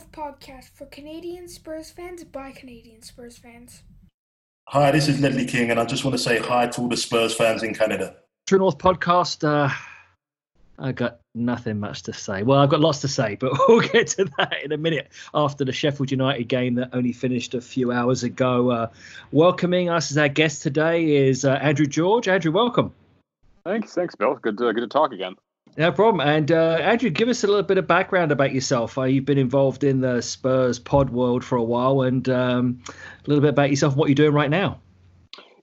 North podcast for Canadian Spurs fans by Canadian Spurs fans. Hi, this is Ledley King, and I just want to say hi to all the Spurs fans in Canada. True North podcast. Uh, I got nothing much to say. Well, I've got lots to say, but we'll get to that in a minute after the Sheffield United game that only finished a few hours ago. Uh, welcoming us as our guest today is uh, Andrew George. Andrew, welcome. Thanks, thanks, Bill. Good, to, good to talk again. No problem. And uh, Andrew, give us a little bit of background about yourself. Uh, you've been involved in the Spurs pod world for a while, and um, a little bit about yourself and what you're doing right now.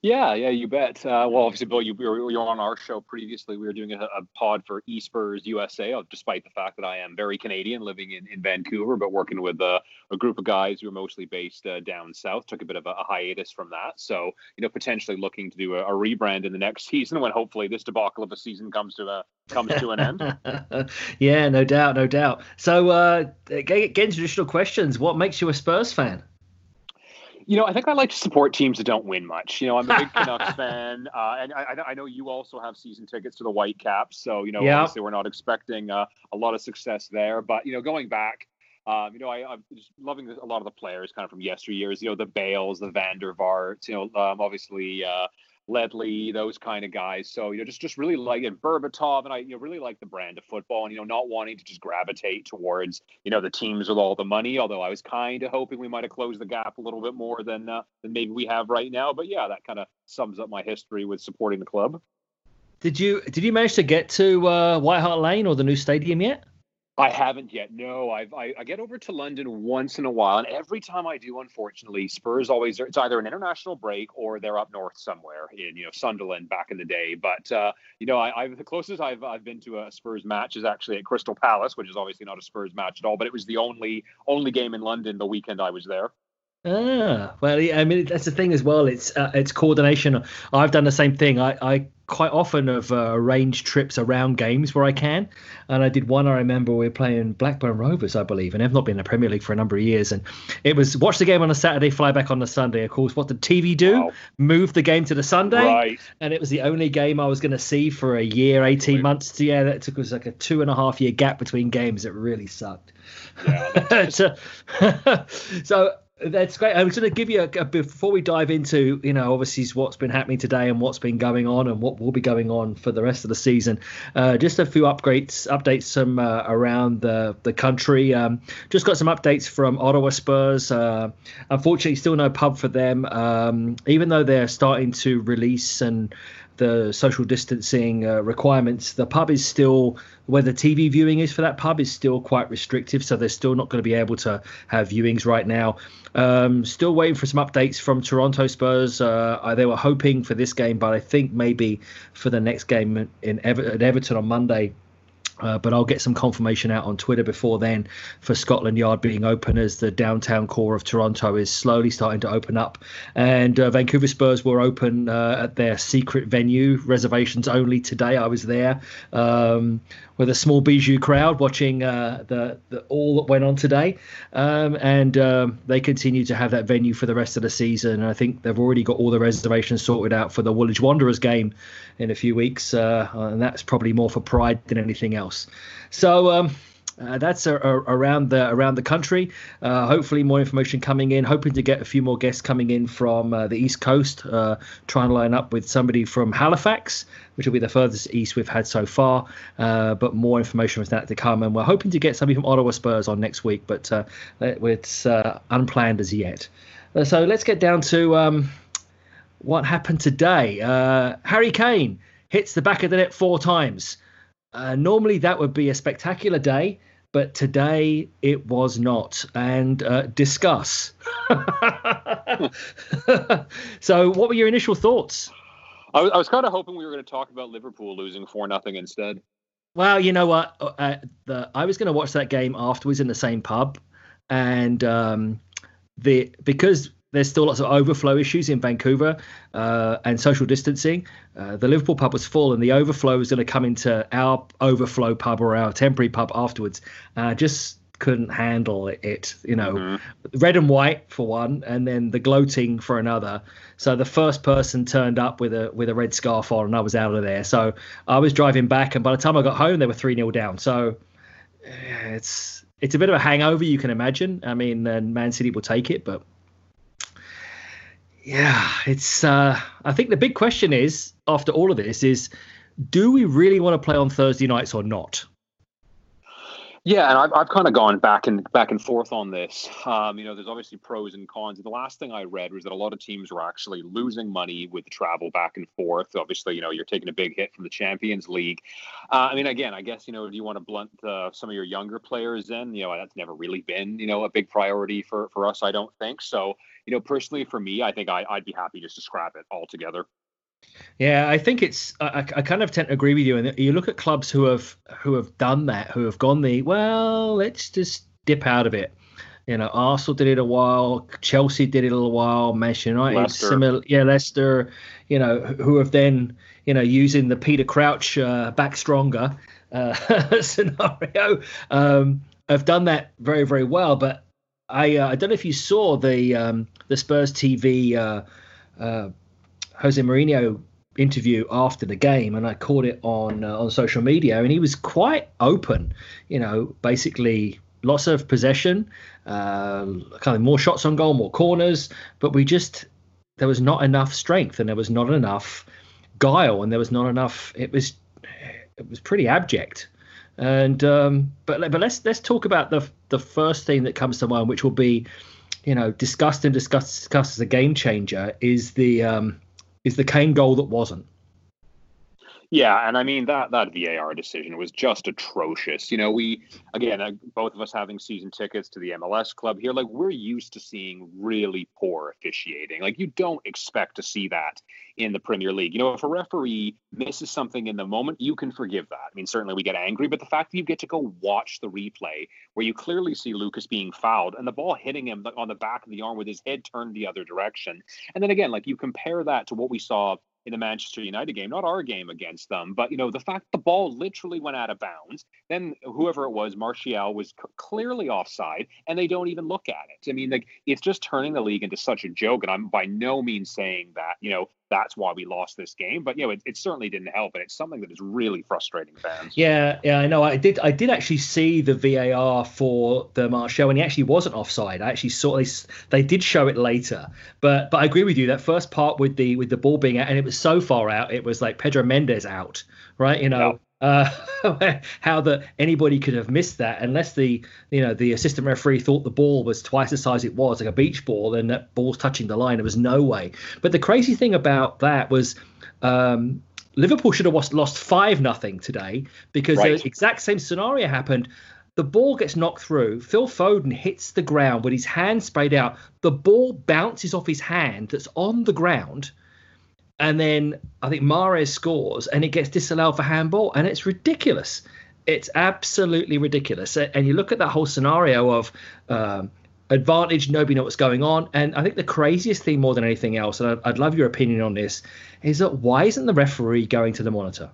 Yeah, yeah, you bet. Uh, well, obviously, Bill, you, you were on our show previously. We were doing a, a pod for eSpurs USA, uh, despite the fact that I am very Canadian, living in, in Vancouver, but working with a, a group of guys who are mostly based uh, down south. Took a bit of a, a, hiatus from that. So, you know, potentially looking to do a, a, rebrand in the next season when hopefully this debacle of a season comes to a comes to an end. yeah, no doubt, no doubt. So, uh, get traditional questions, what makes you a Spurs fan? You know, I think I like to support teams that don't win much. You know, I'm a big Canucks fan, uh, and I, I, know you also have season tickets to the Whitecaps. So, you know, yeah. obviously we're not expecting uh, a lot of success there. But you know, going back, um, you know, I, am just loving a lot of the players kind of from yesteryears. You know, the Bales, the Van der Vaart. You know, um, obviously. Uh, Ledley, those kind of guys. So you know, just just really like and Berbatov, and I you know really like the brand of football, and you know, not wanting to just gravitate towards you know the teams with all the money. Although I was kind of hoping we might have closed the gap a little bit more than uh, than maybe we have right now. But yeah, that kind of sums up my history with supporting the club. Did you did you manage to get to uh, White Hart Lane or the new stadium yet? I haven't yet. No, I've, I, I get over to London once in a while, and every time I do, unfortunately, Spurs always it's either an international break or they're up north somewhere in you know Sunderland back in the day. But uh, you know, I, I've the closest I've I've been to a Spurs match is actually at Crystal Palace, which is obviously not a Spurs match at all, but it was the only only game in London the weekend I was there. Ah, well, I mean that's the thing as well. It's uh, it's coordination. I've done the same thing. I, I quite often have uh, arranged trips around games where I can, and I did one. I remember we were playing Blackburn Rovers, I believe, and I've not been in the Premier League for a number of years. And it was watch the game on a Saturday, fly back on the Sunday. Of course, what did TV do? Wow. Move the game to the Sunday, right. and it was the only game I was going to see for a year, eighteen right. months. Yeah, that took us like a two and a half year gap between games. It really sucked. Yeah, so, so that's great. I was going to give you a, a, before we dive into you know obviously what's been happening today and what's been going on and what will be going on for the rest of the season. Uh, just a few upgrades, updates some uh, around the the country. Um, just got some updates from Ottawa Spurs. Uh, unfortunately, still no pub for them. Um, even though they're starting to release and the social distancing uh, requirements, the pub is still where the TV viewing is for that pub is still quite restrictive, so they're still not going to be able to have viewings right now. Um, still waiting for some updates from Toronto Spurs. Uh, they were hoping for this game, but I think maybe for the next game in Ever- at Everton on Monday uh, but I'll get some confirmation out on Twitter before then for Scotland Yard being open as the downtown core of Toronto is slowly starting to open up. And uh, Vancouver Spurs were open uh, at their secret venue, reservations only today. I was there um, with a small bijou crowd watching uh, the, the, all that went on today. Um, and um, they continue to have that venue for the rest of the season. And I think they've already got all the reservations sorted out for the Woolwich Wanderers game in a few weeks. Uh, and that's probably more for pride than anything else. So, um, uh, that's a, a, around the around the country. Uh, hopefully, more information coming in. Hoping to get a few more guests coming in from uh, the East Coast. Uh, trying to line up with somebody from Halifax, which will be the furthest east we've had so far. Uh, but more information with that to come, and we're hoping to get somebody from Ottawa Spurs on next week, but uh, it's unplanned as yet. so let's get down to um, what happened today. Harry Kane hits the back of the net four times. Uh, normally that would be a spectacular day, but today it was not. And uh, discuss. so, what were your initial thoughts? I was, I was kind of hoping we were going to talk about Liverpool losing four nothing instead. Well, you know what? Uh, the, I was going to watch that game afterwards in the same pub, and um, the because there's still lots of overflow issues in Vancouver uh, and social distancing. Uh, the Liverpool pub was full, and the overflow was going to come into our overflow pub or our temporary pub afterwards. Uh, just couldn't handle it, you know, mm-hmm. red and white for one, and then the gloating for another. So the first person turned up with a with a red scarf on, and I was out of there. So I was driving back, and by the time I got home, they were three 0 down. So it's it's a bit of a hangover, you can imagine. I mean, and Man City will take it, but yeah, it's. Uh, I think the big question is after all of this is, do we really want to play on Thursday nights or not? Yeah, and I've, I've kind of gone back and back and forth on this. Um, you know, there's obviously pros and cons. The last thing I read was that a lot of teams were actually losing money with the travel back and forth. Obviously, you know, you're taking a big hit from the Champions League. Uh, I mean, again, I guess you know, do you want to blunt uh, some of your younger players in? You know, that's never really been you know a big priority for for us. I don't think so. You know, personally, for me, I think I, I'd be happy just to scrap it altogether. Yeah, I think it's. I, I, kind of tend to agree with you. And you look at clubs who have who have done that, who have gone the well. Let's just dip out of it. You know, Arsenal did it a while, Chelsea did it a little while, Manchester United, Leicester. similar, yeah, Leicester. You know, who have then you know using the Peter Crouch uh, back stronger uh, scenario, um, have done that very very well. But I uh, I don't know if you saw the um, the Spurs TV. Uh, uh, Jose Mourinho interview after the game, and I caught it on uh, on social media, and he was quite open. You know, basically lots of possession, uh, kind of more shots on goal, more corners, but we just there was not enough strength, and there was not enough guile, and there was not enough. It was it was pretty abject. And um, but but let's let's talk about the the first thing that comes to mind, which will be, you know, discussed and discussed discussed as a game changer, is the um, is the Kane goal that wasn't. Yeah, and I mean that that VAR decision was just atrocious. You know, we again, uh, both of us having season tickets to the MLS club here, like we're used to seeing really poor officiating. Like you don't expect to see that in the Premier League. You know, if a referee misses something in the moment, you can forgive that. I mean, certainly we get angry, but the fact that you get to go watch the replay where you clearly see Lucas being fouled and the ball hitting him on the back of the arm with his head turned the other direction, and then again, like you compare that to what we saw in the Manchester United game, not our game against them, but you know the fact the ball literally went out of bounds. Then whoever it was, Martial was c- clearly offside, and they don't even look at it. I mean, like it's just turning the league into such a joke. And I'm by no means saying that you know that's why we lost this game. But you know, it, it, certainly didn't help, and it's something that is really frustrating fans. Yeah, yeah, I know. I did, I did actually see the VAR for the Martial, and he actually wasn't offside. I actually saw they, they did show it later, but but I agree with you. That first part with the with the ball being out, and it was so far out, it was like Pedro Mendes out, right? You know. Uh, how that anybody could have missed that unless the you know the assistant referee thought the ball was twice the size it was like a beach ball and that ball's touching the line there was no way but the crazy thing about that was um, liverpool should have lost, lost five nothing today because right. the exact same scenario happened the ball gets knocked through. Phil Foden hits the ground with his hand sprayed out. The ball bounces off his hand that's on the ground and then I think Mahrez scores and it gets disallowed for handball, and it's ridiculous. It's absolutely ridiculous. And you look at that whole scenario of um, advantage, nobody know what's going on. And I think the craziest thing more than anything else, and I'd, love your opinion on this, is that why isn't the referee going to the monitor?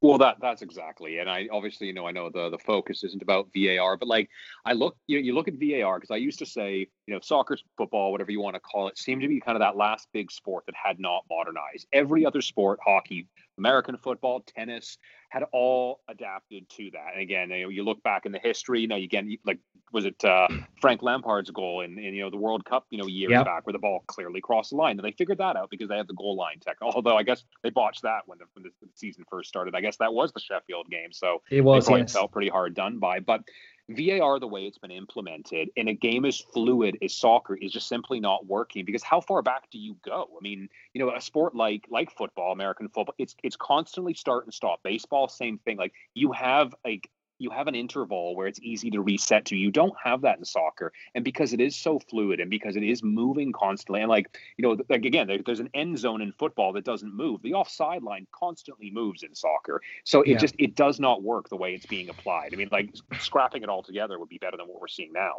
Well, that that's exactly, and I obviously you know I know the the focus isn't about VAR, but like I look you you look at VAR because I used to say you know soccer, football, whatever you want to call it, seemed to be kind of that last big sport that had not modernized. Every other sport, hockey, American football, tennis, had all adapted to that. And again, you, know, you look back in the history, you know, again, like was it uh, Frank Lampard's goal in, in, you know the World Cup, you know, years yep. back where the ball clearly crossed the line, and they figured that out because they had the goal line tech. Although I guess they botched that when the, when the season first started. I guess that was the Sheffield game, so it was yes. felt pretty hard done by. But VAR, the way it's been implemented in a game as fluid as soccer, is just simply not working. Because how far back do you go? I mean, you know, a sport like like football, American football, it's it's constantly start and stop. Baseball, same thing. Like you have like you have an interval where it's easy to reset to. You don't have that in soccer, and because it is so fluid, and because it is moving constantly, and like you know, like again, there, there's an end zone in football that doesn't move. The offside line constantly moves in soccer, so it yeah. just it does not work the way it's being applied. I mean, like scrapping it all together would be better than what we're seeing now.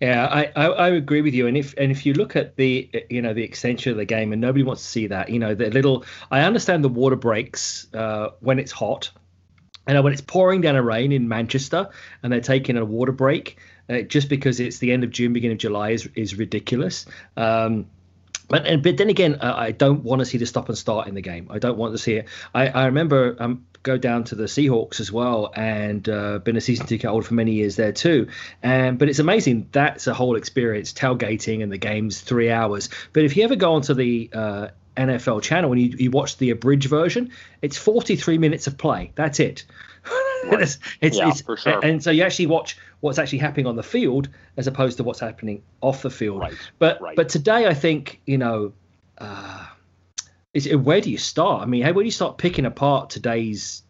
Yeah, I, I, I agree with you. And if and if you look at the you know the extension of the game, and nobody wants to see that, you know, the little I understand the water breaks uh, when it's hot and when it's pouring down a rain in Manchester and they're taking a water break, uh, just because it's the end of June, beginning of July is is ridiculous. Um, but and but then again, uh, I don't want to see the stop and start in the game. I don't want to see it. I, I remember um, go down to the Seahawks as well, and uh, been a season ticket holder for many years there too. And but it's amazing that's a whole experience tailgating and the games three hours. But if you ever go onto the uh, NFL channel and you, you watch the abridged version, it's 43 minutes of play. That's it. it's, it's, yeah, it's, for sure. And so you actually watch what's actually happening on the field as opposed to what's happening off the field. Right, but right. but today I think you know, uh, is where do you start? I mean, how where do you start picking apart today's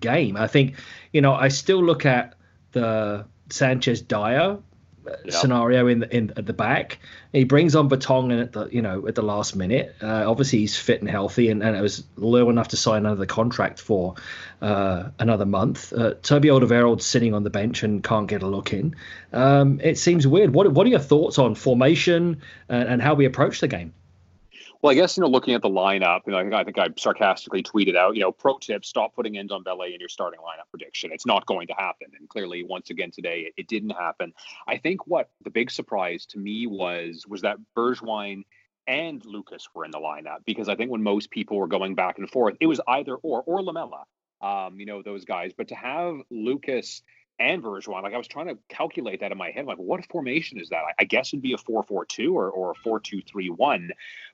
game? I think you know I still look at the Sanchez Dier Yep. scenario in the, in at the back. He brings on Vertonghen at the you know at the last minute. Uh, obviously he's fit and healthy, and, and it was low enough to sign another contract for uh, another month. Uh, Toby Alderweireld's sitting on the bench and can't get a look in. Um, it seems weird. What what are your thoughts on formation and, and how we approach the game? Well, I guess you know, looking at the lineup, you know, I think I think I sarcastically tweeted out, you know, pro tip: stop putting Ndombele in your starting lineup prediction. It's not going to happen, and clearly, once again today, it, it didn't happen. I think what the big surprise to me was was that Bergwijn and Lucas were in the lineup because I think when most people were going back and forth, it was either or or Lamela. um, you know, those guys. But to have Lucas and Bergwijn. Like I was trying to calculate that in my head. Like, what formation is that? I, I guess it'd be a 4-4-2 or, or a 4-2-3-1.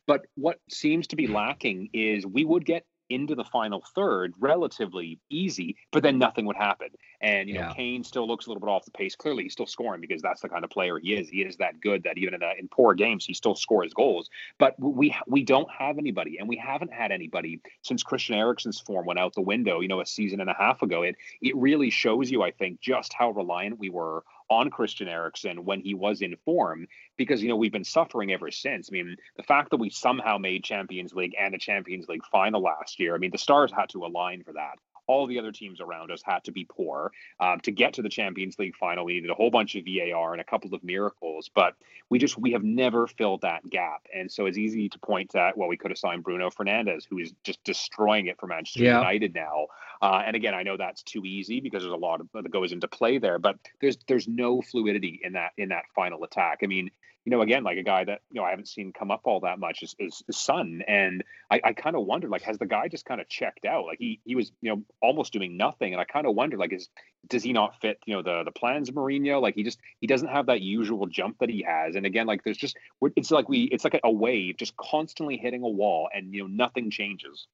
But what seems to be lacking is we would get into the final third relatively easy, but then nothing would happen. And you know, Yeah. Kane still looks a little bit off the pace. Clearly, he's still scoring because that's the kind of player he is. He is that good that even in, a, in poor games, he still scores goals. But we we don't have anybody, and we haven't had anybody since Christian Eriksen's form went out the window. You know, a season and a half ago. It it really shows you, I think, just how reliant we were on Christian Eriksen when he was in form because you know we've been suffering ever since. I mean, the fact that we somehow made Champions League and a Champions League final last year. I mean, the stars had to align for that. All the other teams around us had to be poor um, to get to the Champions League final. We needed a whole bunch of VAR and a couple of miracles, but we just we have never filled that gap. And so it's easy to point at well, we could have signed Bruno Fernandes, who is just destroying it for Manchester Yeah. United now. Uh, and again, I know that's too easy because there's a lot of, that goes into play there, but there's there's no fluidity in that in that final attack. I mean, you know, again, like a guy that you know I haven't seen come up all that much is is, is Son, and I, I kind of wondered like has the guy just kind of checked out? Like he he was you know almost doing nothing, and I kind of wonder like is does he not fit you know the the plans of Mourinho? Like he just he doesn't have that usual jump that he has, and again like there's just it's like we it's like a wave just constantly hitting a wall, and you know nothing changes.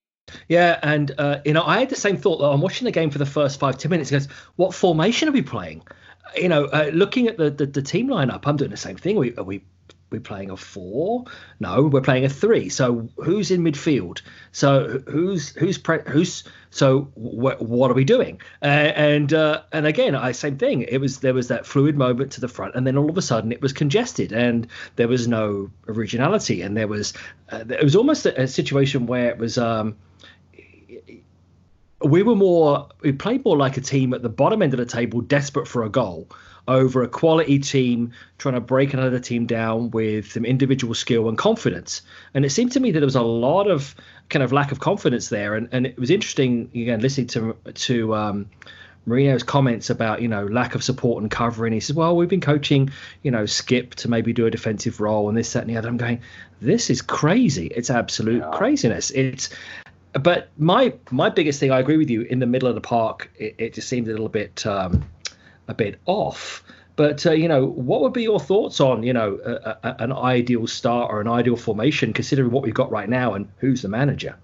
Yeah, and uh, you know, I had the same thought. Though I'm watching the game for the first five ten minutes. Goes, what formation are we playing? You know, uh, looking at the, the the team lineup, I'm doing the same thing. Are we are we we playing a four? No, we're playing a three. So who's in midfield? So who's who's pre- who's so wh- what are we doing? Uh, and uh, and again, I same thing. It was there was that fluid moment to the front, and then all of a sudden it was congested, and there was no originality, and there was uh, it was almost a, a situation where it was. Um, we were more we played more like a team at the bottom end of the table desperate for a goal over a quality team trying to break another team down with some individual skill and confidence and it seemed to me that there was a lot of kind of lack of confidence there and, and it was interesting again listening to to um Mourinho's comments about you know lack of support and covering. He says, "Well, we've been coaching, you know, Skipp to maybe do a defensive role and this, that, and the other." I'm going, "This is crazy. It's absolute Yeah. craziness. It's but my my biggest thing, I agree with you. In the middle of the park, it, it just seemed a little bit um, a bit off. But uh, you know, what would be your thoughts on you know a, a, an ideal start or an ideal formation, considering what we've got right now and who's the manager?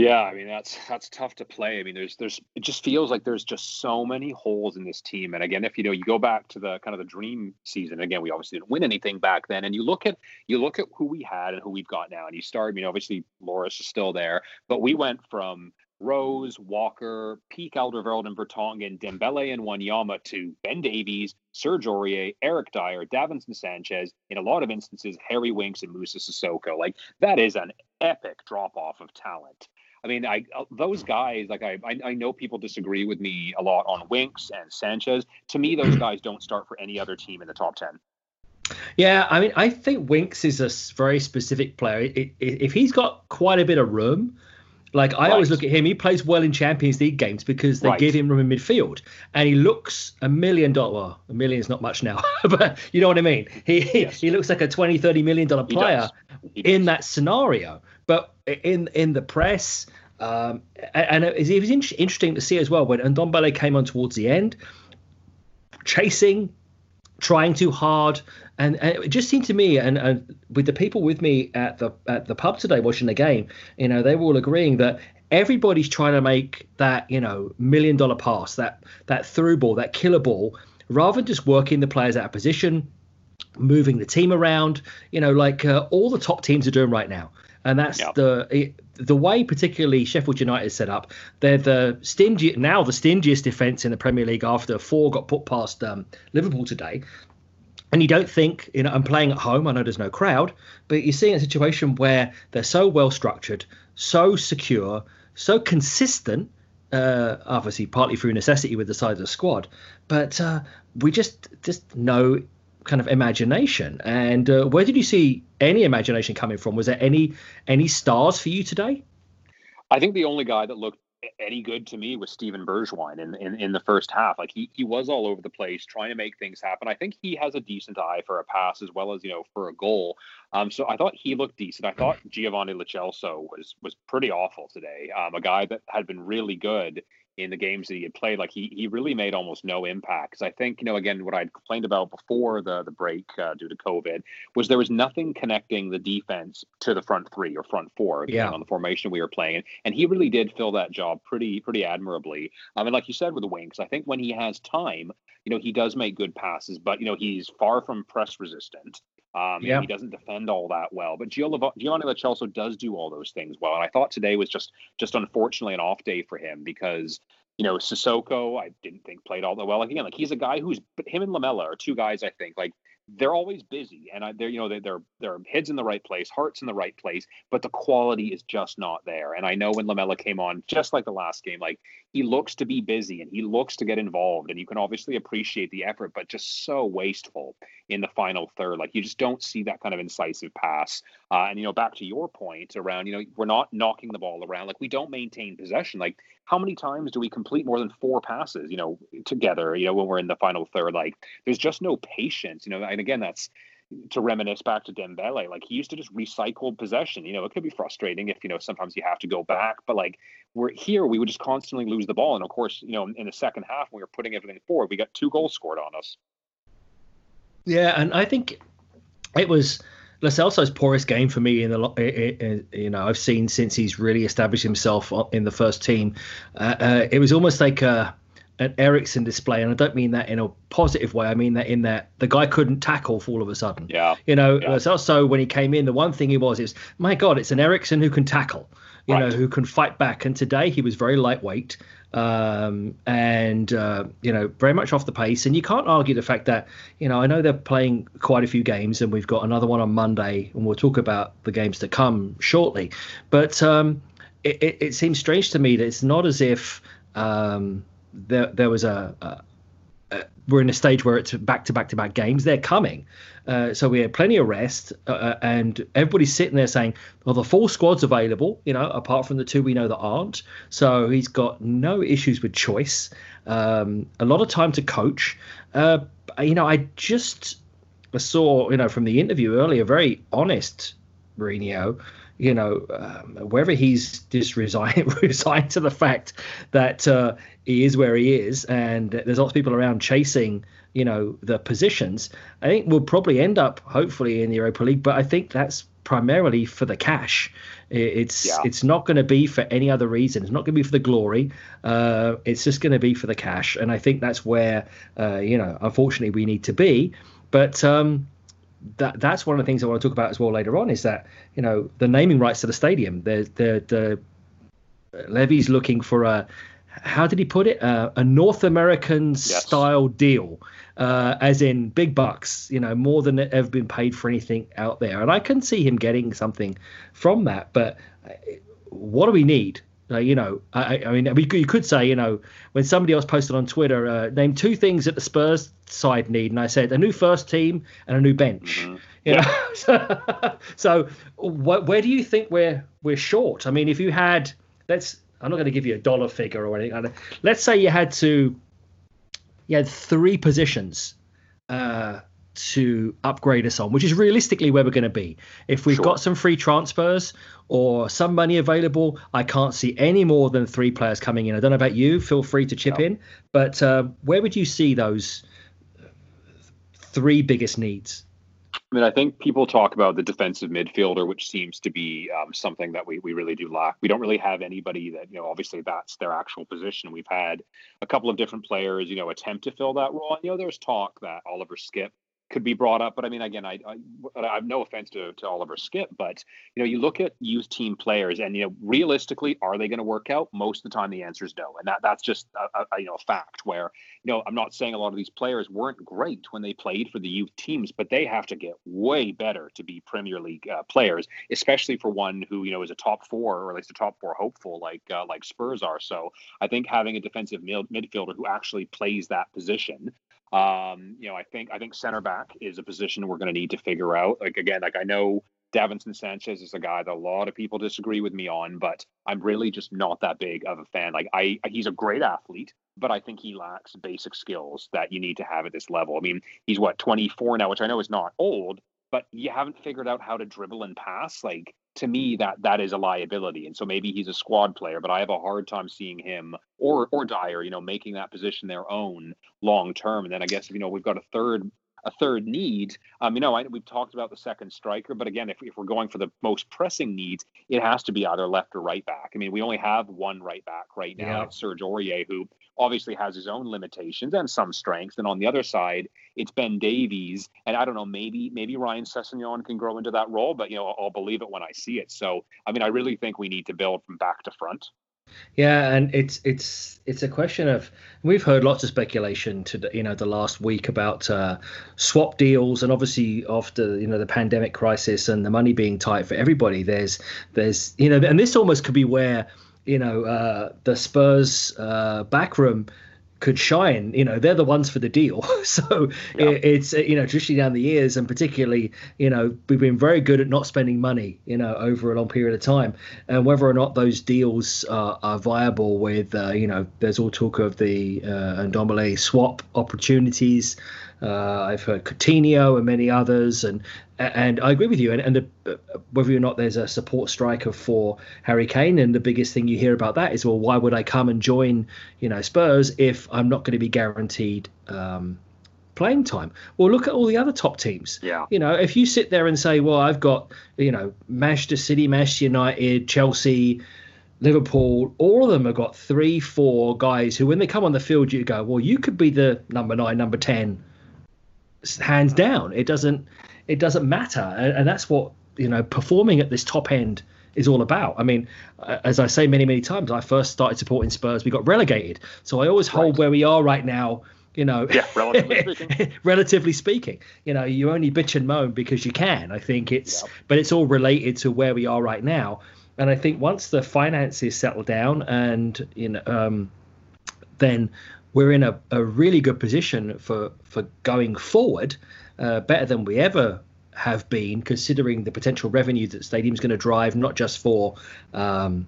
Yeah, I mean that's that's tough to play. I mean, there's there's it just feels like there's just so many holes in this team. And again, if you know you go back to the kind of the dream season, again, we obviously didn't win anything back then. And you look at you look at who we had and who we've got now. And you start, I mean, obviously Loris is still there, but we went from Rose, Walker, Peak Alderweireld and Vertonghen, Dembele and Wanyama to Ben Davies, Serge Aurier, Eric Dier, Davinson Sanchez, in a lot of instances, Harry Winks and Musa Sissoko. Like that is an epic drop off of talent. I mean, I uh, those guys like I, I I know people disagree with me a lot on Winks and Sanchez. To me, those guys don't start for any other team in the top ten. Yeah, I mean, I think Winks is a very specific player. I- I- If he's got quite a bit of room, like I always look at him, he plays well in Champions League games because they Right. give him room in midfield, and he looks a million dollar. Well, a million is not much now, but you know what I mean. He Yes. he looks like a 20 30 million dollar player does. He does. in that scenario. But in in the press, Um, and it was, it was interesting to see as well when Ndombele came on towards the end, chasing, trying too hard, and, and, it just seemed to me, and, and with the people with me at the at the pub today watching the game, you know, they were all agreeing that everybody's trying to make that you know million dollar pass, that that through ball, that killer ball, rather than just working the players out of position, moving the team around, you know, like uh, all the top teams are doing right now. And that's yep. the the way, particularly Sheffield United is set up. They're the stingy now the stingiest defence in the Premier League after four got put past um, Liverpool today. And you don't think, you know, I'm playing at home. I know there's no crowd, but you're seeing a situation where they're so well structured, so secure, so consistent. Uh, obviously, partly through necessity with the size of the squad, but uh, we just just know kind of imagination. And uh, where did you see any imagination coming from? Was there any any stars for you today? I think the only guy that looked any good to me was Steven Bergwijn in, in, in the first half. Like he he was all over the place trying to make things happen. I think he has a decent eye for a pass as well as you know for a goal. Um, so I thought he looked decent. I thought Giovanni Lo Celso was was pretty awful today. Um, a guy that had been really good in the games that he had played, like he he really made almost no impact. Because I think you know again what I'd complained about before the the break uh, due to COVID was there was nothing connecting the defense to the front three or front four, yeah. on the formation we were playing, and he really did fill that job pretty pretty admirably. I mean, like you said with the Winks, I think when he has time, you know, he does make good passes, but you know he's far from press resistant. Um, yeah. He doesn't defend all that well, but Giovanni Lo Celso does do all those things well. And I thought today was just just unfortunately an off day for him because you know Sissoko I didn't think played all that well. Like again, like he's a guy who's but him and Lamela are two guys I think like they're always busy and I, they're you know they're, they're their heads in the right place hearts in the right place but the quality is just not there. And i know when lamela came on just like the last game like he looks to be busy and he looks to get involved and you can obviously appreciate the effort but just so wasteful in the final third. Like you just don't see that kind of incisive pass. Uh, and you know back to your point around you know we're not knocking the ball around. Like we don't maintain possession. Like how many times do we complete more than four passes you know together you know when we're in the final third like there's just no patience you know and again that's to reminisce back to Dembele, like he used to just recycle possession. You know, it could be frustrating if you know sometimes you have to go back, but like we're here, we would just constantly lose the ball. And of course, you know, in the second half when we were putting everything forward, we got two goals scored on us. Yeah, and I think it was Lo Celso's poorest game for me in the you know I've seen since he's really established himself in the first team. Uh, uh, it was almost like a an Eriksen display, and I don't mean that in a positive way. I mean that in that the guy couldn't tackle all of a sudden. Yeah. You know, yeah. also when he came in, the one thing he was is, my God, it's an Eriksen who can tackle. You right. know, who can fight back. And today he was very lightweight, um, and uh, you know, very much off the pace. And you can't argue the fact that you know, I know they're playing quite a few games, and we've got another one on Monday, and we'll talk about the games to come shortly. But um, it, it, it seems strange to me that it's not as if um, there there was a, a, a, we're in a stage where it's back to back to back games. They're coming, uh, so we had plenty of rest, uh, uh, and everybody's sitting there saying, "Well, the full squad's available." You know, apart from the two we know that aren't. So he's got no issues with choice. Um, a lot of time to coach. Uh, you know, I just saw, you know, from the interview earlier, very honest Mourinho you know, um, whether he's just resigned resigned to the fact that uh, he is where he is, and there's lots of people around chasing, you know, the positions. I think we'll probably end up, hopefully, in the Europa League, but I think that's primarily for the cash. It's yeah. it's not going to be for any other reason. It's not going to be for the glory. Uh, it's just going to be for the cash, and I think that's where, uh, you know, unfortunately, we need to be. But um, that that's one of the things I want to talk about as well later on is that you know the naming rights to the stadium. The the the Levy's looking for a how did he put it uh, a North American yes. style deal, uh, as in big bucks. You know more than ever been paid for anything out there, and I can see him getting something from that. But uh, what do we need? You know, I, I mean, we, you could say, you know, when somebody else posted on Twitter, uh, name two things that the Spurs side need, and I said a new first team and a new bench. Mm-hmm. You know, so, so wh- where do you think we're we're short? I mean, if you had, let's, I'm not going to give you a dollar figure or anything. Let's say you had to, you had three positions uh, to upgrade us on, which is realistically where we're going to be. If we've sure. got some free transfers or some money available, I can't see any more than three players coming in. I don't know about you. Feel free to chip no. in, but uh, where would you see those three biggest needs? I mean, I think people talk about the defensive midfielder, which seems to be um, something that we, we really do lack. We don't really have anybody that, you know, obviously that's their actual position. We've had a couple of different players, you know, attempt to fill that role. And, you know, there's talk that Oliver Skipp could be brought up. But I mean, again, I, I, I have no offense to, to Oliver Skipp, but you know, you look at youth team players, and you know, realistically, are they going to work out? Most of the time, the answer is no, and that that's just a, a, you know a fact. Where you know, I'm not saying a lot of these players weren't great when they played for the youth teams, but they have to get way better to be Premier League uh, players, especially for one who you know is a top four or at least a top four hopeful like uh, like Spurs are. So I think having a defensive mid- midfielder who actually plays that position um, you know, I think I think center back is a position we're going to need to figure out. Like again, like I know Davinson Sanchez is a guy that a lot of people disagree with me on, but I'm really just not that big of a fan. Like I, he's a great athlete, but I think he lacks basic skills that you need to have at this level. I mean, he's what 24 now, which I know is not old, but you haven't figured out how to dribble and pass. Like to me that that is a liability and so maybe he's a squad player but i have a hard time seeing him or or Dier you know making that position their own long term and then i guess you know we've got a third a third need. Um, you know, I, we've talked about the second striker, but again, if, if we're going for the most pressing needs, it has to be either left or right back. I mean, we only have one right back right now, yeah. Serge Aurier, who obviously has his own limitations and some strengths. And on the other side, it's Ben Davies, and I don't know, maybe maybe Ryan Sessegnon can grow into that role, but you know, I'll, believe it when I see it. So, I mean, I really think we need to build from back to front. Yeah, and it's it's it's a question of we've heard lots of speculation to you know the last week about uh, swap deals, and obviously after you know the pandemic crisis and the money being tight for everybody, there's there's you know, and this almost could be where you know uh, the Spurs uh, backroom could shine. You know, they're the ones for the deal. so yeah. it, it's you know traditionally down the years, and particularly you know we've been very good at not spending money. You know, over a long period of time, and whether or not those deals are, are viable. With uh, you know, there's all talk of the uh, Ndombele swap opportunities. Uh, I've heard Coutinho and many others, and and I agree with you. And, and the, whether or not there's a support striker for Harry Kane, and the biggest thing you hear about that is, well, why would I come and join, you know, Spurs if I'm not going to be guaranteed um, playing time? Well, look at all the other top teams. Yeah. You know, if you sit there and say, well, I've got, you know, Manchester City, Manchester United, Chelsea. Liverpool, all of them have got three, four guys who, when they come on the field, you go, well, you could be the number nine, number 10 hands down. It doesn't it doesn't matter, and, and that's what you know performing at this top end is all about. I mean, as I say many many times, I first started supporting Spurs. We got relegated, so I always hold right. where we are right now. You know, yeah, relatively speaking. relatively speaking, you know, you only bitch and moan because you can. I think it's, yep. but it's all related to where we are right now. And I think once the finances settle down, and you know, um, then we're in a, a really good position for for going forward, uh, better than we ever have been, considering the potential revenue that stadium's going to drive, not just for um,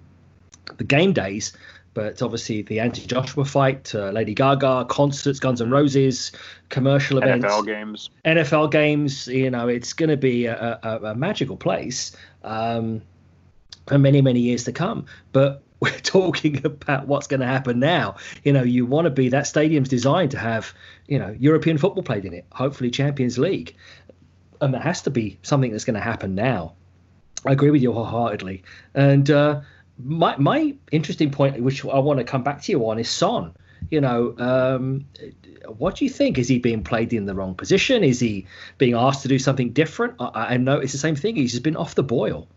the game days, but obviously the Anthony Joshua fight, uh, Lady Gaga, concerts, Guns N' Roses, commercial events, NFL games, NFL games. You know, it's going to be a, a, a magical place um, for many many years to come. But we're talking about what's going to happen now. You know, you want to be that stadium's designed to have, you know, European football played in it, hopefully Champions League. And there has to be something that's going to happen now. I agree with you wholeheartedly. And uh, my my interesting point, which I want to come back to you on, is Son. You know, um, what do you think? Is he being played in the wrong position? Is he being asked to do something different? I, I know it's the same thing. He's just been off the boil.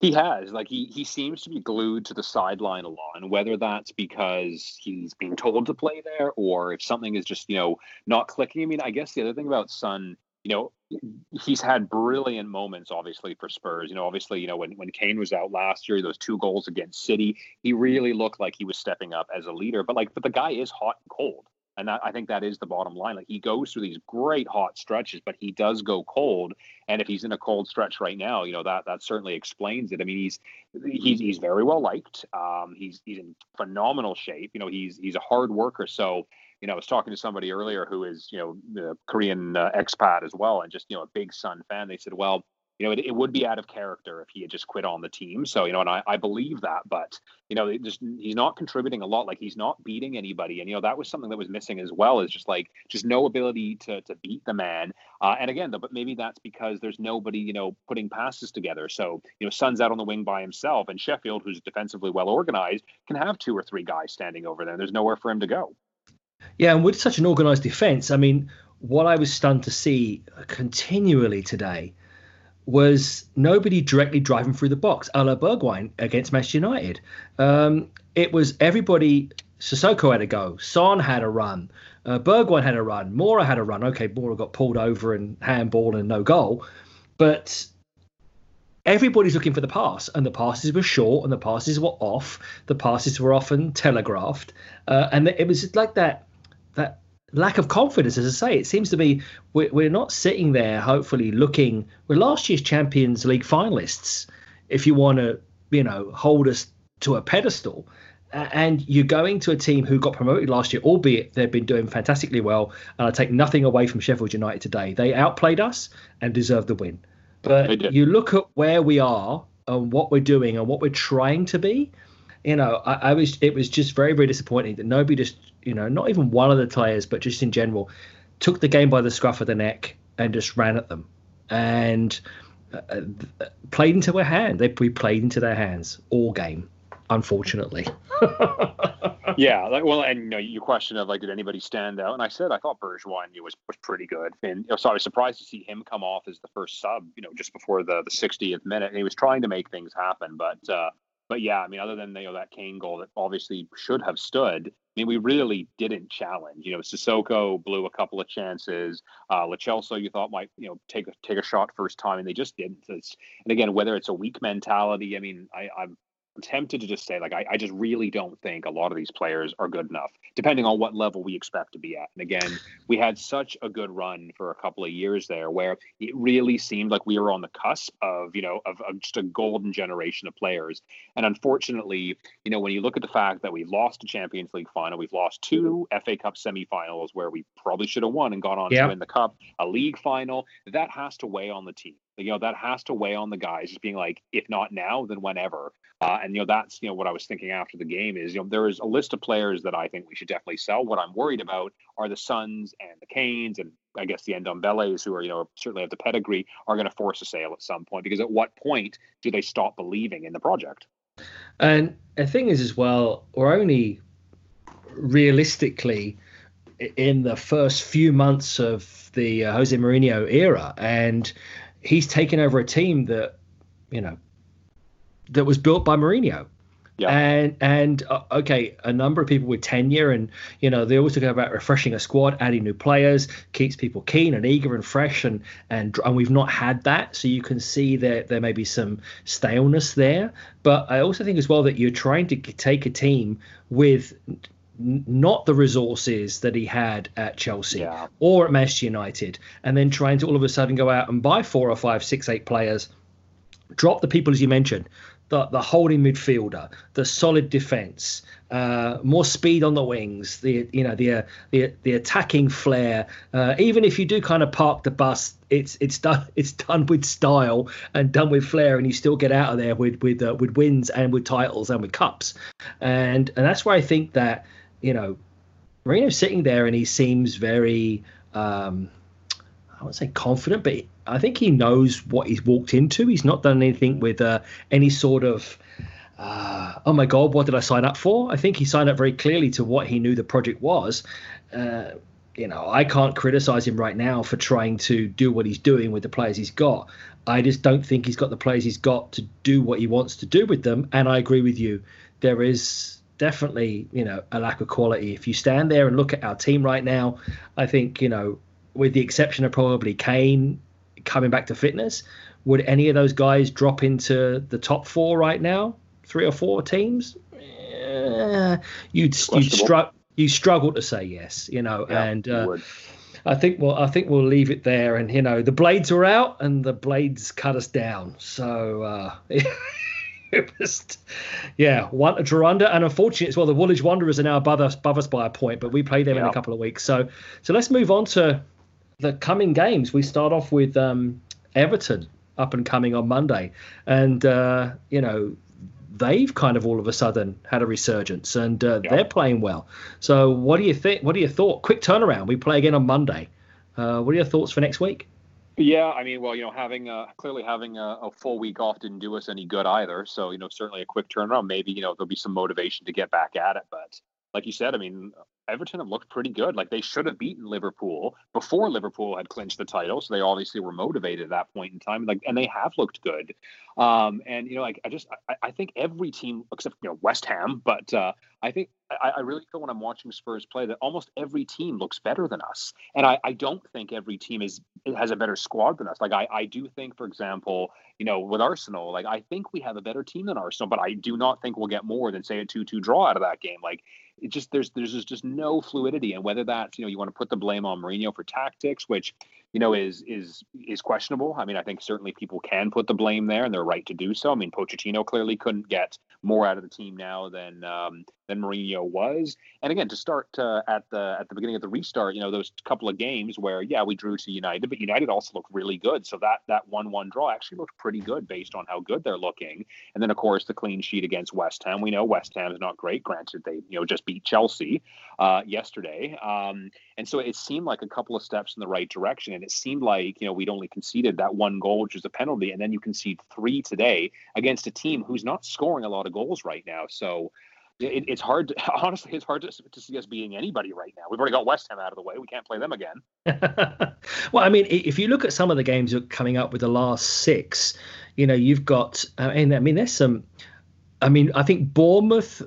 He has. Like he he seems to be glued to the sideline a lot. And whether that's because he's being told to play there or if something is just, you know, not clicking. I mean, I guess the other thing about Son, you know, he's had brilliant moments obviously for Spurs. You know, obviously, you know, when, when Kane was out last year, those two goals against City, he really looked like he was stepping up as a leader. But like, but the guy is hot and cold. And I think that is the bottom line. Like he goes through these great hot stretches, but he does go cold. And if he's in a cold stretch right now, you know that that certainly explains it. I mean, he's he's he's very well liked. Um, he's he's in phenomenal shape. You know, he's he's a hard worker. So you know, I was talking to somebody earlier who is, you know, the Korean uh, expat as well, and just you know a big Son fan. They said, well, you know, it, it, would be out of character if he had just quit on the team. So, you know, and I, I believe that, but you know, just he's not contributing a lot. Like he's not beating anybody, and you know that was something that was missing as well. Is just like just no ability to to beat the man. Uh, and again, but maybe that's because there's nobody, you know, putting passes together. So, you know, Son's out on the wing by himself, and Sheffield, who's defensively well organized, can have two or three guys standing over there. There's nowhere for him to go. Yeah, and with such an organized defense, I mean, what I was stunned to see continually today was nobody directly driving through the box, a la Bergwijn against Manchester United. Um, it was everybody. Sissoko had a go. Son had a run. Uh, Bergwijn had a run. Moura had a run. Okay, Moura got pulled over and handball and no goal. But everybody's looking for the pass, and the passes were short and the passes were off. The passes were often telegraphed, uh, and it was like that that lack of confidence. As I say, it seems to be we're, we're not sitting there, hopefully looking. We're last year's Champions League finalists. If you want to, you know, hold us to a pedestal, and you're going to a team who got promoted last year, albeit they've been doing fantastically well. And I take nothing away from Sheffield United today. They outplayed us and deserved the win. But you look at where we are and what we're doing and what we're trying to be. You know, I, I was. It was just very, very disappointing that nobody just you know, not even one of the players, but just in general, took the game by the scruff of the neck and just ran at them and uh, played into their hand. They we played into their hands all game, unfortunately. yeah, like well, and you know, your question of like, did anybody stand out? And I said I thought Bergwijn was was pretty good, and so I was surprised to see him come off as the first sub, you know, just before the the 60th minute, and he was trying to make things happen, but. uh but yeah, I mean, other than you know that Kane goal that obviously should have stood, I mean, we really didn't challenge. You know, Sissoko blew a couple of chances. Uh, Lo Celso, you thought might you know take a take a shot first time, and they just didn't. And again, whether it's a weak mentality, I mean, I, I'm tempted to just say, like, I, I just really don't think a lot of these players are good enough, depending on what level we expect to be at. And again, we had such a good run for a couple of years there where it really seemed like we were on the cusp of, you know, of, of just a golden generation of players. And unfortunately, you know, when you look at the fact that we've lost a Champions League final, we've lost two FA Cup semifinals where we probably should have won and gone on to win the cup, a league final, that has to weigh on the team you know that has to weigh on the guys just being like if not now then whenever. Uh, and you know that's you know what i was thinking after the game is you know there is a list of players that i think we should definitely sell. What i'm worried about are the Sons and the Kanes and i guess the ndombele's who are you know certainly have the pedigree are going to force a sale at some point because at what point do they stop believing in the project? And the thing is as well we're only realistically in the first few months of the uh, Jose Mourinho era, and he's taken over a team that you know that was built by Mourinho. Yeah. And and uh, okay, a number of people with tenure, and you know they always talk about refreshing a squad, adding new players, keeps people keen and eager and fresh, and and and we've not had that, so you can see that there may be some staleness there. But I also think as well that you're trying to take a team with not the resources that he had at Chelsea yeah. or at Manchester United, and then trying to all of a sudden go out and buy four or five, six, eight players, drop the people as you mentioned, the the holding midfielder, the solid defense, uh, more speed on the wings, the you know the uh, the the attacking flair. Uh, even if you do kind of park the bus, it's it's done it's done with style and done with flair, and you still get out of there with with uh, with wins and with titles and with cups, and and that's why I think that you know, Mourinho's sitting there and he seems very, um, I wouldn't say confident, but I think he knows what he's walked into. He's not done anything with uh, any sort of, uh, oh my God, what did I sign up for? I think he signed up very clearly to what he knew the project was. Uh, you know, I can't criticize him right now for trying to do what he's doing with the players he's got. I just don't think he's got the players he's got to do what he wants to do with them. And I agree with you. There is definitely, you know, a lack of quality. If you stand there and look at our team right now, I think, you know, with the exception of probably Kane coming back to fitness, would any of those guys drop into the top four right now? Three or four teams? Eh, you'd you'd struggle you struggle to say yes, you know, yeah, and uh, I think well, I think we'll leave it there. And you know, the blades are out, and the blades cut us down. So uh, was, yeah, one Jorunda, and unfortunately as well, the Woolwich Wanderers are now above us, above us by a point, but we play them in a couple of weeks. So, so let's move on to the coming games. We start off with um, Everton up and coming on Monday, and uh, you know they've kind of all of a sudden had a resurgence and uh, they're playing well. So, what do you think? What are your thoughts? Quick turnaround. We play again on Monday. Uh, what are your thoughts for next week? Yeah, I mean, well, you know, having uh, clearly having a, a, full week off didn't do us any good either. So, you know, certainly a quick turnaround. Maybe you know there'll be some motivation to get back at it. But like you said, I mean, Everton have looked pretty good. Like they should have beaten Liverpool before Liverpool had clinched the title, so they obviously were motivated at that point in time. Like, and they have looked good. Um, and you know, like I just, I, I, think every team except you know West Ham, but uh, I think I, I, really feel when I'm watching Spurs play that almost every team looks better than us. And I, I don't think every team is has a better squad than us. Like I, I do think, for example, you know, with Arsenal, like I think we have a better team than Arsenal, but I do not think we'll get more than say a two-two draw out of that game. Like it just there's there's just, no fluidity, and whether that's you know you want to put the blame on Mourinho for tactics, which you know is is is questionable. I mean, I think certainly people can put the blame there, and they're right to do so. I mean, Pochettino clearly couldn't get more out of the team now than um, than Mourinho was. And again, to start uh, at the at the beginning of the restart, you know, those couple of games where yeah we drew to United, but United also looked really good. So that that one one draw actually looked pretty good based on how good they're looking. And then of course the clean sheet against West Ham. We know West Ham is not great. Granted, they you know just beat Chelsea uh, yesterday, um, and so it seemed like a couple of steps in the right direction. And it seemed like you know we'd only conceded that one goal, which was a penalty, and then you concede three today against a team who's not scoring a lot of goals right now. So it, it's hard. To, honestly, it's hard to, to see us beating anybody right now. We've already got West Ham out of the way. We can't play them again. well, I mean, if you look at some of the games coming up with the last six, you know, you've got. Uh, and I mean, there's some. I mean, I think Bournemouth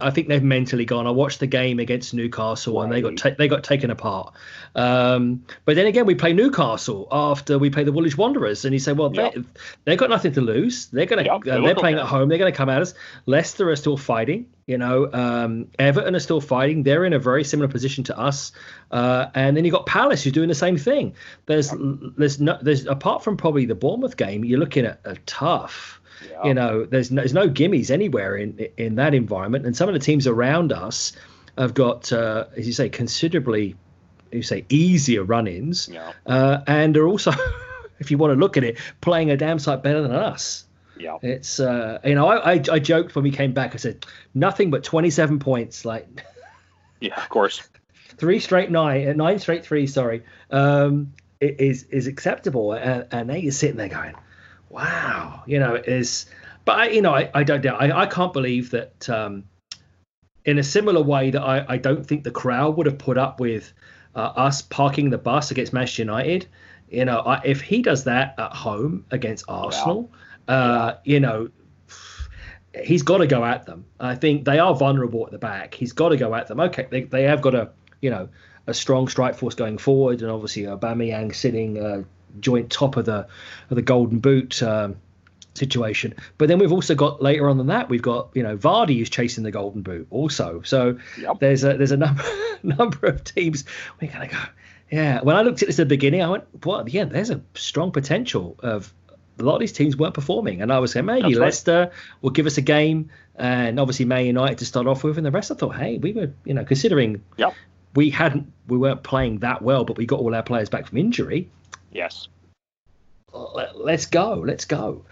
I think they've mentally gone. I watched the game against Newcastle and they got ta- they got taken apart. Um, but then again, we play Newcastle after we play the Woolwich Wanderers, and you say, well, yep. they they've got nothing to lose. They're gonna yep, uh, they're playing at home. They're gonna come at us. Leicester are still fighting. You know, um, Everton are still fighting. They're in a very similar position to us. Uh, and then you have got Palace who's doing the same thing. There's yep. there's no there's apart from probably the Bournemouth game, you're looking at a tough yeah. You know, there's no, there's no gimmies anywhere in in that environment, and some of the teams around us have got, uh, as you say, considerably, you say, easier run-ins, yeah. uh, and are also, if you want to look at it, playing a damn sight better than us. Yeah, it's uh, you know, I, I, I joked when we came back. I said nothing but 27 points, like. Yeah, of course. three straight nine, nine straight three. Sorry, um, is is acceptable, and, and now you're sitting there going, wow, you know, it is. But I, you know, I, I don't doubt. I, I can't believe that. Um, in a similar way that I, I don't think the crowd would have put up with uh, us parking the bus against Manchester United. You know, I, if he does that at home against Arsenal, uh, you know, he's got to go at them. I think they are vulnerable at the back. He's got to go at them. Okay, they, they have got a you know a strong strike force going forward, and obviously Aubameyang sitting uh, joint top of the of the Golden Boot um, situation. But then we've also got later on than that, we've got you know Vardy who's chasing the Golden Boot also. So yep. there's a there's a number number of teams we're gonna go. Yeah, when I looked at this at the beginning, I went, "Well, yeah, there's a strong potential of a lot of these teams weren't performing, and I was saying maybe That's Leicester right. will give us a game, and obviously Man United to start off with, and the rest. I thought, hey, we were, you know, considering yep. we hadn't, we weren't playing that well, but we got all our players back from injury. Yes. Let's go. Let's go.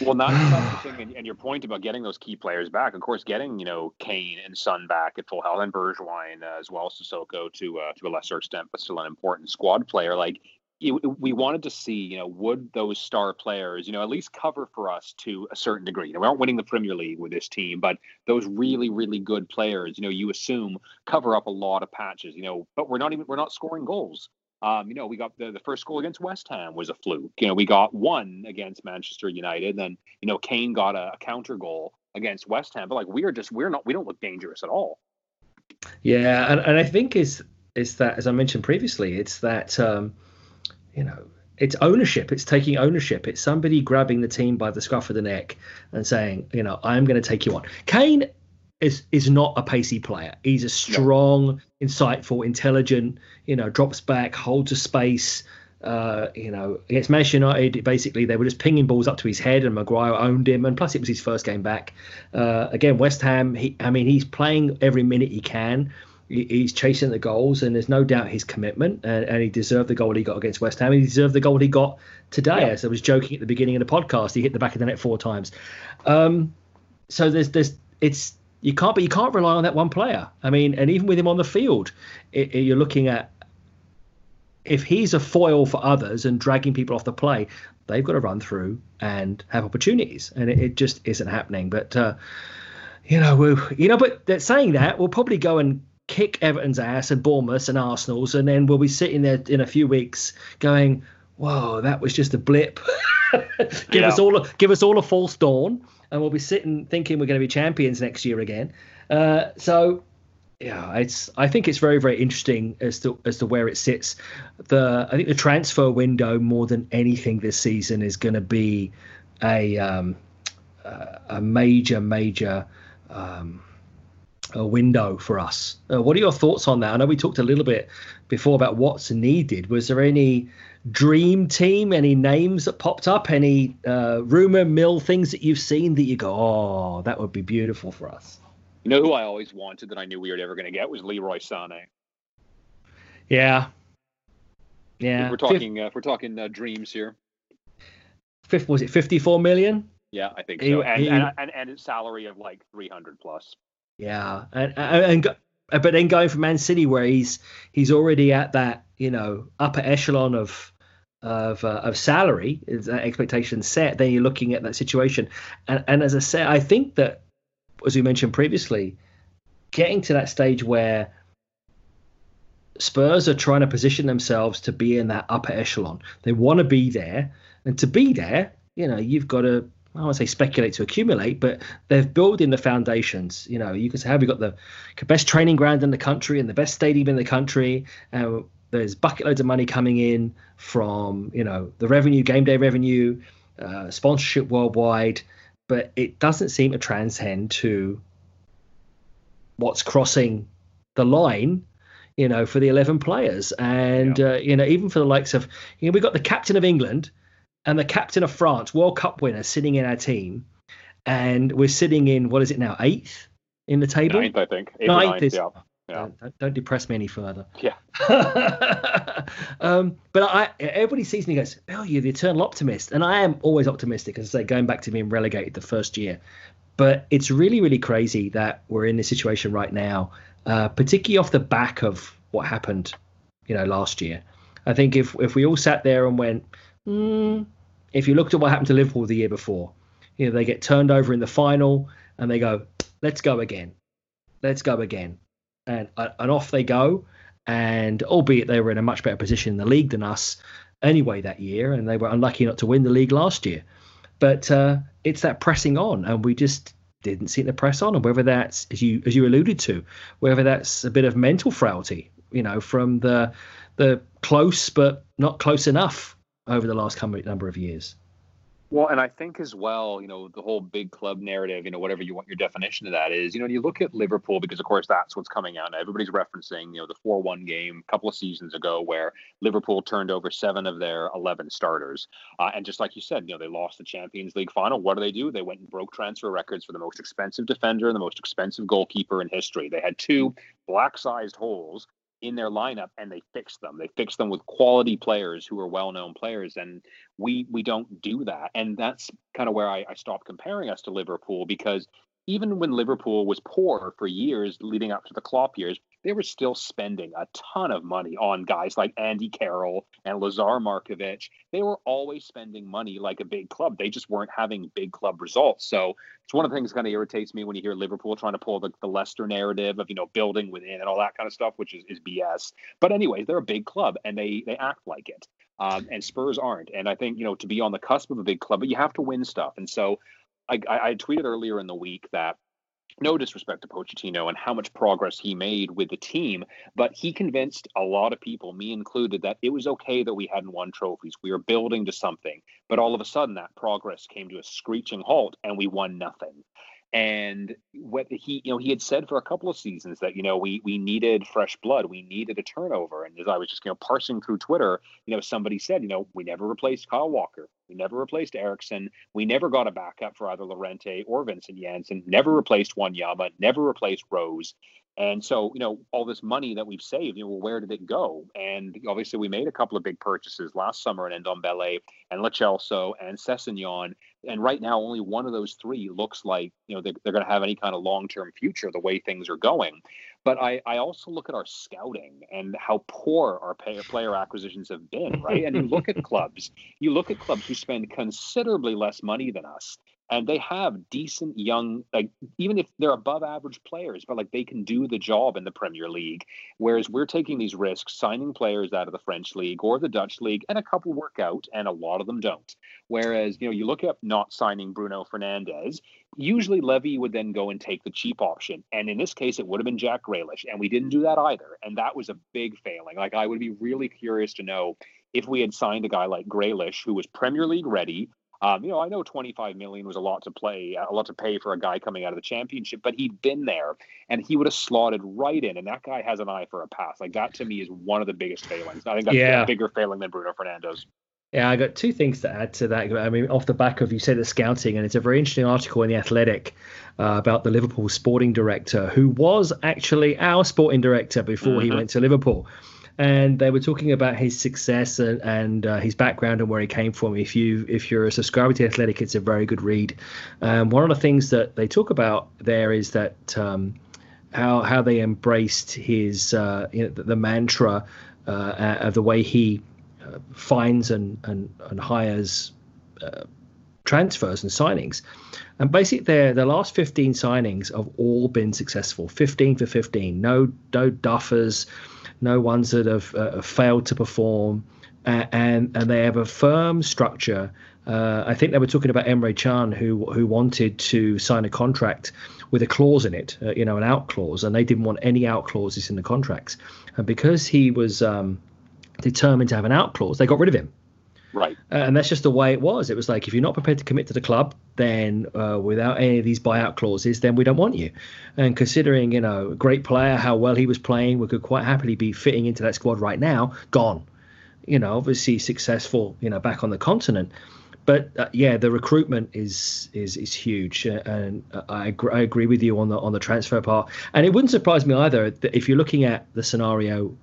Well, not thing, and, and, your point about getting those key players back. Of course, getting you know Kane and Son back at full health, and Bergwijn uh, as well, Sissoko to uh, to a lesser extent, but still an important squad player. Like it, we wanted to see, you know, would those star players, you know, at least cover for us to a certain degree. You know, we aren't winning the Premier League with this team, but those really, really good players, you know, you assume cover up a lot of patches. You know, but we're not even we're not scoring goals. Um, you know, we got the, the first goal against West Ham was a fluke. You know, we got one against Manchester United. Then, you know, Kane got a, a counter goal against West Ham. But like we're just we're not we don't look dangerous at all. Yeah, and, and I think is is that as I mentioned previously, it's that um, you know, it's ownership. It's taking ownership. It's somebody grabbing the team by the scruff of the neck and saying, you know, I'm going to take you on. Kane is is not a pacey player. He's a strong, insightful, intelligent. You know, drops back, holds a space. Uh, you know, against Manchester United, basically they were just pinging balls up to his head, and Maguire owned him. And plus, it was his first game back. Uh, again, West Ham. He, I mean, he's playing every minute he can. he's chasing the goals, and there's no doubt his commitment, and, and, he deserved the goal he got against West Ham. He deserved the goal he got today. Yeah. As I was joking at the beginning of the podcast, he hit the back of the net four times. Um, so there's there's it's you can't but you can't rely on that one player. I mean, and even with him on the field, it, it, you're looking at if he's a foil for others and dragging people off the play, they've got to run through and have opportunities, and it, it just isn't happening. But uh, you know, we, you know, but saying that, we'll probably go and kick Everton's ass and Bournemouth and Arsenal's, and then we'll be sitting there in a few weeks going, "Whoa, that was just a blip." give yeah. us all, a, give us all a false dawn, and we'll be sitting thinking we're going to be champions next year again. Uh, so yeah, it's. I think it's very, very interesting as to as to where it sits. The I think the transfer window more than anything this season is going to be a um, a major, major um, a window for us. Uh, what are your thoughts on that? I know we talked a little bit before about what's needed. Was there any dream team? Any names that popped up? Any uh, rumor mill things that you've seen that you go, oh, that would be beautiful for us? You know who I always wanted that I knew we were never going to get was Leroy Sané. Yeah. Yeah. If we're talking. Fifth, uh, if we're talking uh, dreams here. Fifth was it fifty four million? Yeah, I think so. He, and, he, and, and and its salary of like three hundred plus. Yeah, and and, and but then going from Man City where he's he's already at that you know upper echelon of of uh, of salary is that expectation set then you're looking at that situation and and as i said i think that as we mentioned previously, getting to that stage where Spurs are trying to position themselves to be in that upper echelon. They want to be there, and to be there, you know, you've got to. I won't say speculate to accumulate, but they're building the foundations. You know, you can say, have we got the best training ground in the country and the best stadium in the country? Uh, there's bucket loads of money coming in from, you know, the revenue, game day revenue, uh, sponsorship worldwide but it doesn't seem to transcend to what's crossing the line you know for the 11 players and yeah. uh, you know even for the likes of you know we've got the captain of england and the captain of france world cup winner sitting in our team and we're sitting in what is it now eighth in the table ninth i think Eighth ninth, ninth is, yeah. Yeah. Don't, don't, depress me any further. Yeah. um, but I, everybody sees me and goes, "Oh, you're the eternal optimist," and I am always optimistic. As I say, going back to being relegated the first year, but it's really, really crazy that we're in this situation right now, uh, particularly off the back of what happened, you know, last year. I think if if we all sat there and went, mm, if you looked at what happened to Liverpool the year before, you know, they get turned over in the final and they go, "Let's go again." Let's go again and and off they go. And albeit they were in a much better position in the league than us anyway that year, and they were unlucky not to win the league last year. But uh, it's that pressing on, and we just didn't seem to press on. And whether that's as you as you alluded to, whether that's a bit of mental frailty, you know, from the the close but not close enough over the last number of years. Well, and I think as well, you know, the whole big club narrative, you know, whatever you want your definition of that is, you know, when you look at Liverpool because, of course, that's what's coming out. Everybody's referencing, you know, the 4 1 game a couple of seasons ago where Liverpool turned over seven of their 11 starters. Uh, and just like you said, you know, they lost the Champions League final. What do they do? They went and broke transfer records for the most expensive defender and the most expensive goalkeeper in history. They had two black sized holes in their lineup and they fix them. They fix them with quality players who are well-known players, and we we don't do that. And that's kind of where I, I stopped comparing us to Liverpool because even when Liverpool was poor for years leading up to the Klopp years, they were still spending a ton of money on guys like Andy Carroll and Lazar Markovic. They were always spending money like a big club. They just weren't having big club results. So it's one of the things that kind of irritates me when you hear Liverpool trying to pull the, the Leicester narrative of, you know, building within and all that kind of stuff, which is, is BS. But anyways, they're a big club and they they act like it. Um, and Spurs aren't. And I think, you know, to be on the cusp of a big club, but you have to win stuff. And so I, I tweeted earlier in the week that no disrespect to Pochettino and how much progress he made with the team, but he convinced a lot of people, me included, that it was okay that we hadn't won trophies. We were building to something. But all of a sudden, that progress came to a screeching halt and we won nothing. And what he, you know, he had said for a couple of seasons that you know we we needed fresh blood, we needed a turnover. And as I was just you know parsing through Twitter, you know, somebody said, you know, we never replaced Kyle Walker, we never replaced Eriksen, we never got a backup for either Llorente or Vincent Janssen, never replaced Wanyama, never replaced Rose. And so, you know, all this money that we've saved, you know, well, where did it go? And obviously, we made a couple of big purchases last summer in Ndombele and Lo Celso and Sessegnon. And right now, only one of those three looks like, you know, they're, they're going to have any kind of long term future the way things are going. But I, I also look at our scouting and how poor our pay, player acquisitions have been, right? and you look at clubs, you look at clubs who spend considerably less money than us and they have decent young like even if they're above average players but like they can do the job in the premier league. Whereas we're taking these risks signing players out of the french league or the dutch league and a couple work out and a lot of them don't. Whereas you know you look at not signing bruno fernandes usually levy would then go and take the cheap option. And in this case it would have been jack Grealish, and we didn't do that either. And that was a big failing. Like i would be really curious to know if we had signed a guy like Grealish, who was Premier League ready, um, you know, I know 25 million was a lot to play, a lot to pay for a guy coming out of the championship, but he'd been there and he would have slotted right in. And that guy has an eye for a pass. Like that to me is one of the biggest failings. I think that's yeah. a bigger failing than Bruno Fernandes. Yeah, I got two things to add to that. I mean, off the back of you said the scouting, and it's a very interesting article in the Athletic uh, about the Liverpool sporting director, who was actually our sporting director before mm-hmm. he went to Liverpool and they were talking about his success and, and uh, his background and where he came from. If you if you're a subscriber to Athletic, it's a very good read. Um, one of the things that they talk about there is that um, how how they embraced his uh, you know, the, the mantra uh, of the way he uh, finds and and, and hires uh, transfers and signings. And basically, their the last 15 signings have all been successful. 15 for 15. No no duffers no ones that have, uh, failed to perform, and and they have a firm structure. Uh, I think they were talking about Emre Can, who who wanted to sign a contract with a clause in it, uh, you know, an out clause, and they didn't want any out clauses in the contracts. And because he was um, determined to have an out clause, they got rid of him. Right. Uh, and that's just the way it was. It was like if you're not prepared to commit to the club, then uh, without any of these buyout clauses, then we don't want you. And considering, you know, a great player, how well he was playing, we could quite happily be fitting into that squad right now. Gone. You know, obviously successful, you know, back on the continent. But uh, yeah, the recruitment is is is huge, and I agree, I agree with you on the on the transfer part. And it wouldn't surprise me either that if you're looking at the scenario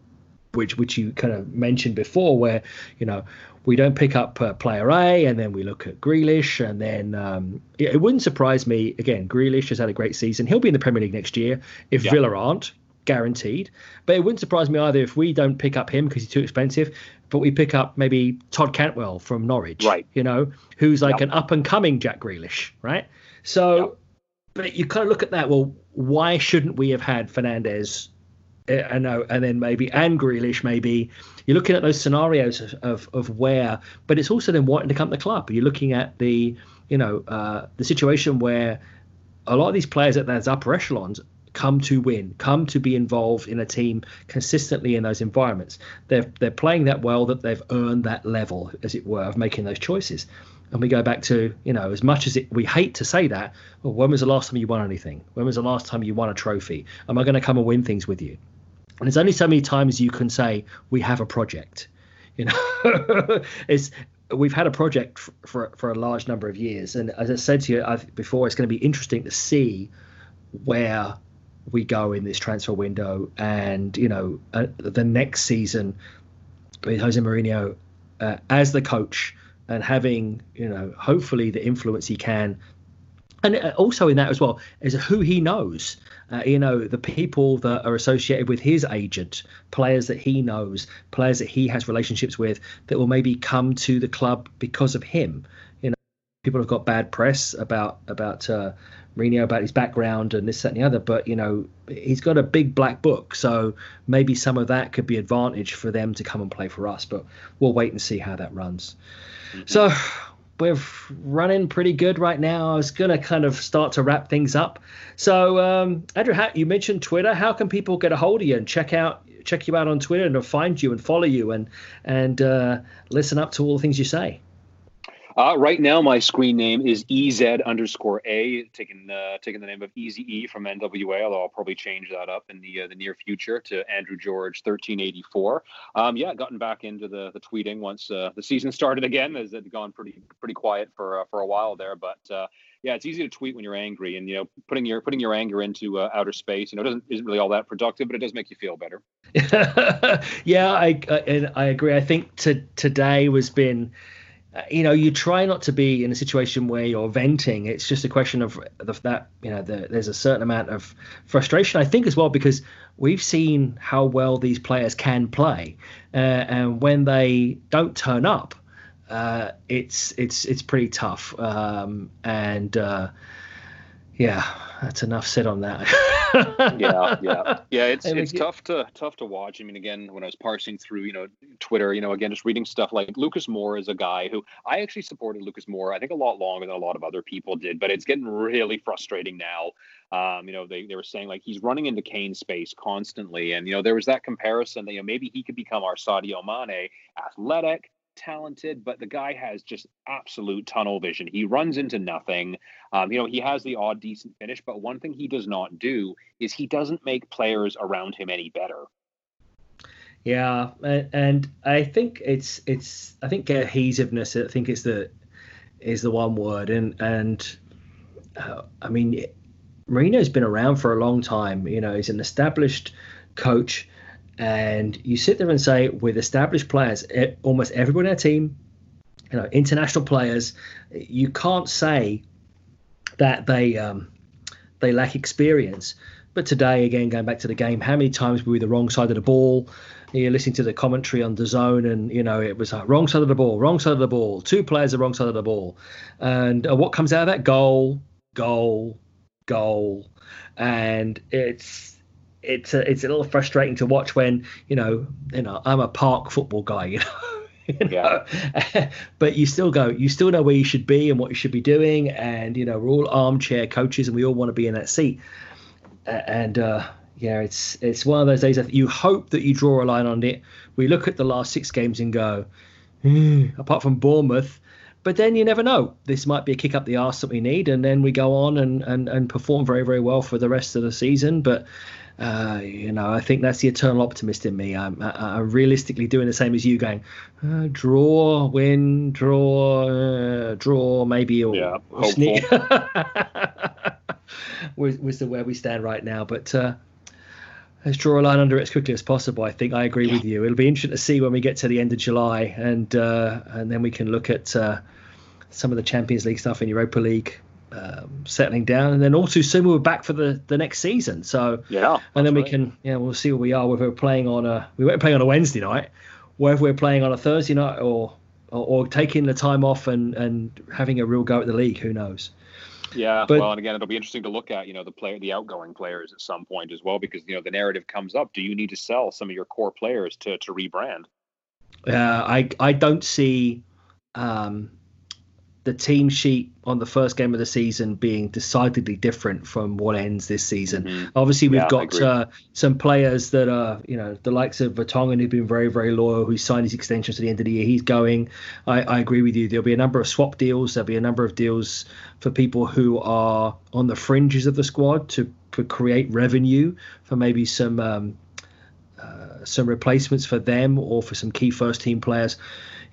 which which you kind of mentioned before, where you know we don't pick up uh, player A, and then we look at Grealish, and then um, it, it, wouldn't surprise me. Again, Grealish has had a great season. He'll be in the Premier League next year if yeah. Villa aren't guaranteed. But it wouldn't surprise me either if we don't pick up him because he's too expensive, but we pick up maybe Todd Cantwell from Norwich, right? You know, who's like an up and coming Jack Grealish, right? So, but you kind of look at that. Well, why shouldn't we have had Fernandes I know, and then maybe and Grealish maybe. You're looking at those scenarios of, of, of where, but it's also then wanting to come to the club. You're looking at the you know uh, the situation where a lot of these players at those upper echelons come to win, come to be involved in a team consistently in those environments. They're they're playing that well that they've earned that level, as it were, of making those choices. And we go back to, you know, as much as it, we hate to say that, well, when was the last time you won anything? When was the last time you won a trophy? Am I going to come and win things with you? And there's only so many times you can say we have a project. You know, it's we've had a project for, for, for a large number of years, and as I said to you I've, before, it's going to be interesting to see where we go in this transfer window, and you know, uh, the next season with Jose Mourinho uh, as the coach and having you know hopefully the influence he can and uh, also in that as well is who he knows. Uh, you know, the people that are associated with his agent, players that he knows, players that he has relationships with that will maybe come to the club because of him. You know, people have got bad press about about uh, Mourinho, about his background and this, that, and the other. But you know, he's got a big black book, so maybe some of that could be advantage for them to come and play for us. But we'll wait and see how that runs. Mm-hmm. So we're running pretty good right now. I was going to kind of start to wrap things up. So, um, Andrew, how, you mentioned Twitter. How can people get a hold of you and check out check you out on Twitter and find you and follow you and and uh, listen up to all the things you say? Uh, right now, my screen name is EZ underscore A, taking uh, taking the name of Easy E from NWA. Although I'll probably change that up in the uh, the near future to Andrew George thirteen eighty four. Um, yeah, gotten back into the the tweeting once uh, the season started again. As it gone pretty pretty quiet for uh, for a while there, but uh, yeah, it's easy to tweet when you're angry, and you know, putting your putting your anger into uh, outer space, you know, doesn't isn't really all that productive, but it does make you feel better. yeah, I, I I agree. I think to, today was been you know you try not to be in a situation where you're venting. It's just a question of the, that you know the, there's a certain amount of frustration i think as well because we've seen how well these players can play. Uh, and when they don't turn up uh, it's it's it's pretty tough. Um, and uh, yeah that's enough said on that. yeah, yeah, yeah. It's it's tough to tough to watch. I mean, again, when I was parsing through, you know, Twitter, you know, again, just reading stuff like Lucas Moura is a guy who I actually supported Lucas Moura. I think a lot longer than a lot of other people did, but it's getting really frustrating now. Um, you know, they, they were saying like he's running into Kane space constantly, and you know, there was that comparison that you know maybe he could become our Sadio Mane, athletic, talented, but the guy has just absolute tunnel vision. He runs into nothing. Um, you know, he has the odd decent finish, but one thing he does not do is he doesn't make players around him any better. Yeah, and I think it's it's I think cohesiveness. I think it's the is the one word, and and uh, I mean, Mourinho's been around for a long time. You know, he's an established coach and you sit there and say with established players, almost everyone in our team, you know, international players, you can't say that they um, they lack experience. But today, again, going back to the game, how many times were we the wrong side of the ball? You're listening to the commentary on the zone, and you know it was uh, wrong side of the ball, wrong side of the ball, two players the wrong side of the ball, and uh, what comes out of that? Goal, goal, goal, and it's it's a, it's a little frustrating to watch when you know you know I'm a park football guy, you know. you know? Yeah. but you still go, you still know where you should be and what you should be doing, and you know we're all armchair coaches and we all want to be in that seat. And uh, yeah, it's it's one of those days that you hope that you draw a line on it. We look at the last six games and go, mm, apart from Bournemouth, but then you never know. This might be a kick up the arse that we need, and then we go on and, and, and perform very, very well for the rest of the season. But uh, you know, I think that's the eternal optimist in me. I'm, I'm realistically doing the same as you, going uh, draw, win, draw, uh, draw, maybe or, yeah, or sneak. was, was the where we stand right now, but. Uh, let's draw a line under it as quickly as possible. I think I agree yeah. with you. It'll be interesting to see when we get to the end of July, and uh, and then we can look at uh, some of the Champions League stuff in Europa League um, settling down, and then all too soon we were back for the, the next season. So yeah, and then we right. can yeah we'll see where we are whether we're playing on a we weren't playing on a Wednesday night, whether we're playing on a Thursday night or or, or taking the time off and and having a real go at the league. Who knows? Yeah, but, well, and again, it'll be interesting to look at you know the player, the outgoing players at some point as well, because you know the narrative comes up. Do you need to sell some of your core players to to rebrand? Uh, I I don't see um, the team sheet on the first game of the season being decidedly different from what ends this season. Mm-hmm. Obviously, we've yeah, got uh, some players that are, you know, the likes of Vertonghen who've been very, very loyal, who signed his extensions to the end of the year. He's going. I, I agree with you. There'll be a number of swap deals. There'll be a number of deals for people who are on the fringes of the squad to, to create revenue for maybe some um, uh, some replacements for them or for some key first team players.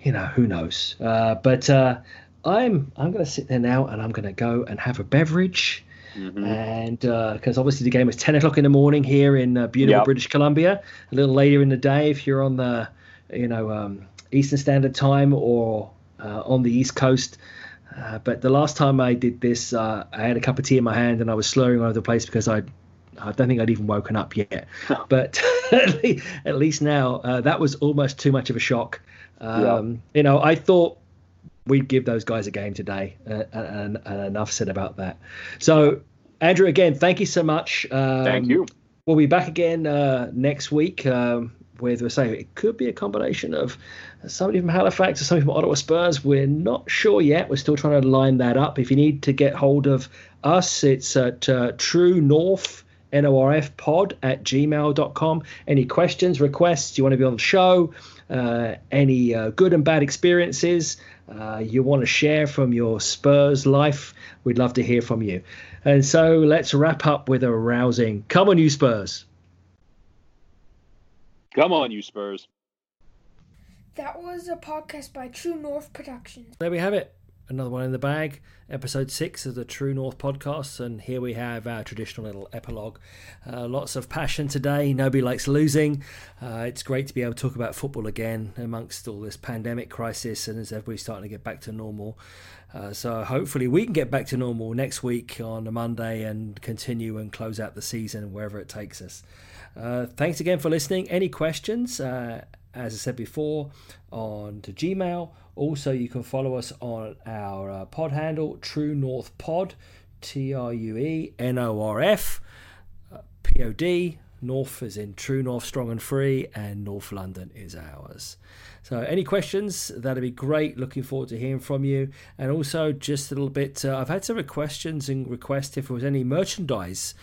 You know, who knows? Uh, but uh, I'm I'm going to sit there now and I'm going to go and have a beverage. Mm-hmm. And because uh, obviously the game is 10 o'clock in the morning here in uh, beautiful yep. British Columbia, a little later in the day if you're on the you know um, Eastern Standard Time or uh, on the East Coast. Uh, but the last time I did this, uh, I had a cup of tea in my hand and I was slurring all over the place because I I don't think I'd even woken up yet. but at least now, uh, that was almost too much of a shock. Um, You know, I thought we'd give those guys a game today, uh, and, and, enough said about that. So, Andrew, again, thank you so much. Um, thank you. We'll be back again uh, next week um, with, we're saying it could be a combination of somebody from Halifax or somebody from Ottawa Spurs. We're not sure yet. We're still trying to line that up. If you need to get hold of us, it's at uh, True North norfpod at gmail.com. Any questions, requests, you want to be on the show, uh, any uh, good and bad experiences uh, you want to share from your Spurs life, we'd love to hear from you. And so let's wrap up with a rousing come on, you Spurs. Come on, you Spurs. That was a podcast by True North Productions. There we have it another one in the bag, episode six of the True North podcast. And here we have our traditional little epilogue. Uh, lots of passion today. Nobody likes losing. Uh, it's great to be able to talk about football again amongst all this pandemic crisis and as everybody's starting to get back to normal. Uh, so hopefully we can get back to normal next week on a Monday and continue and close out the season wherever it takes us. Uh, thanks again for listening. Any questions? Uh, as I said before, on to Gmail also, you can follow us on our uh, pod handle, True North Pod, T R U E N O R F, uh, P O D. North is in True North Strong and Free, and North London is ours. So, any questions? That'd be great. Looking forward to hearing from you. And also, just a little bit, uh, I've had some questions and requests if there was any merchandise.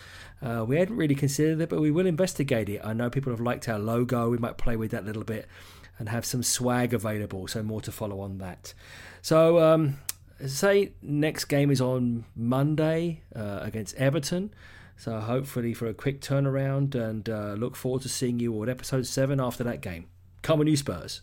Uh, we hadn't really considered it, but we will investigate it. I know people have liked our logo. We might play with that a little bit and have some swag available. So more to follow on that. So um, say next game is on Monday uh, against Everton. So hopefully for a quick turnaround and uh, look forward to seeing you all at episode seven after that game. Come on, you Spurs.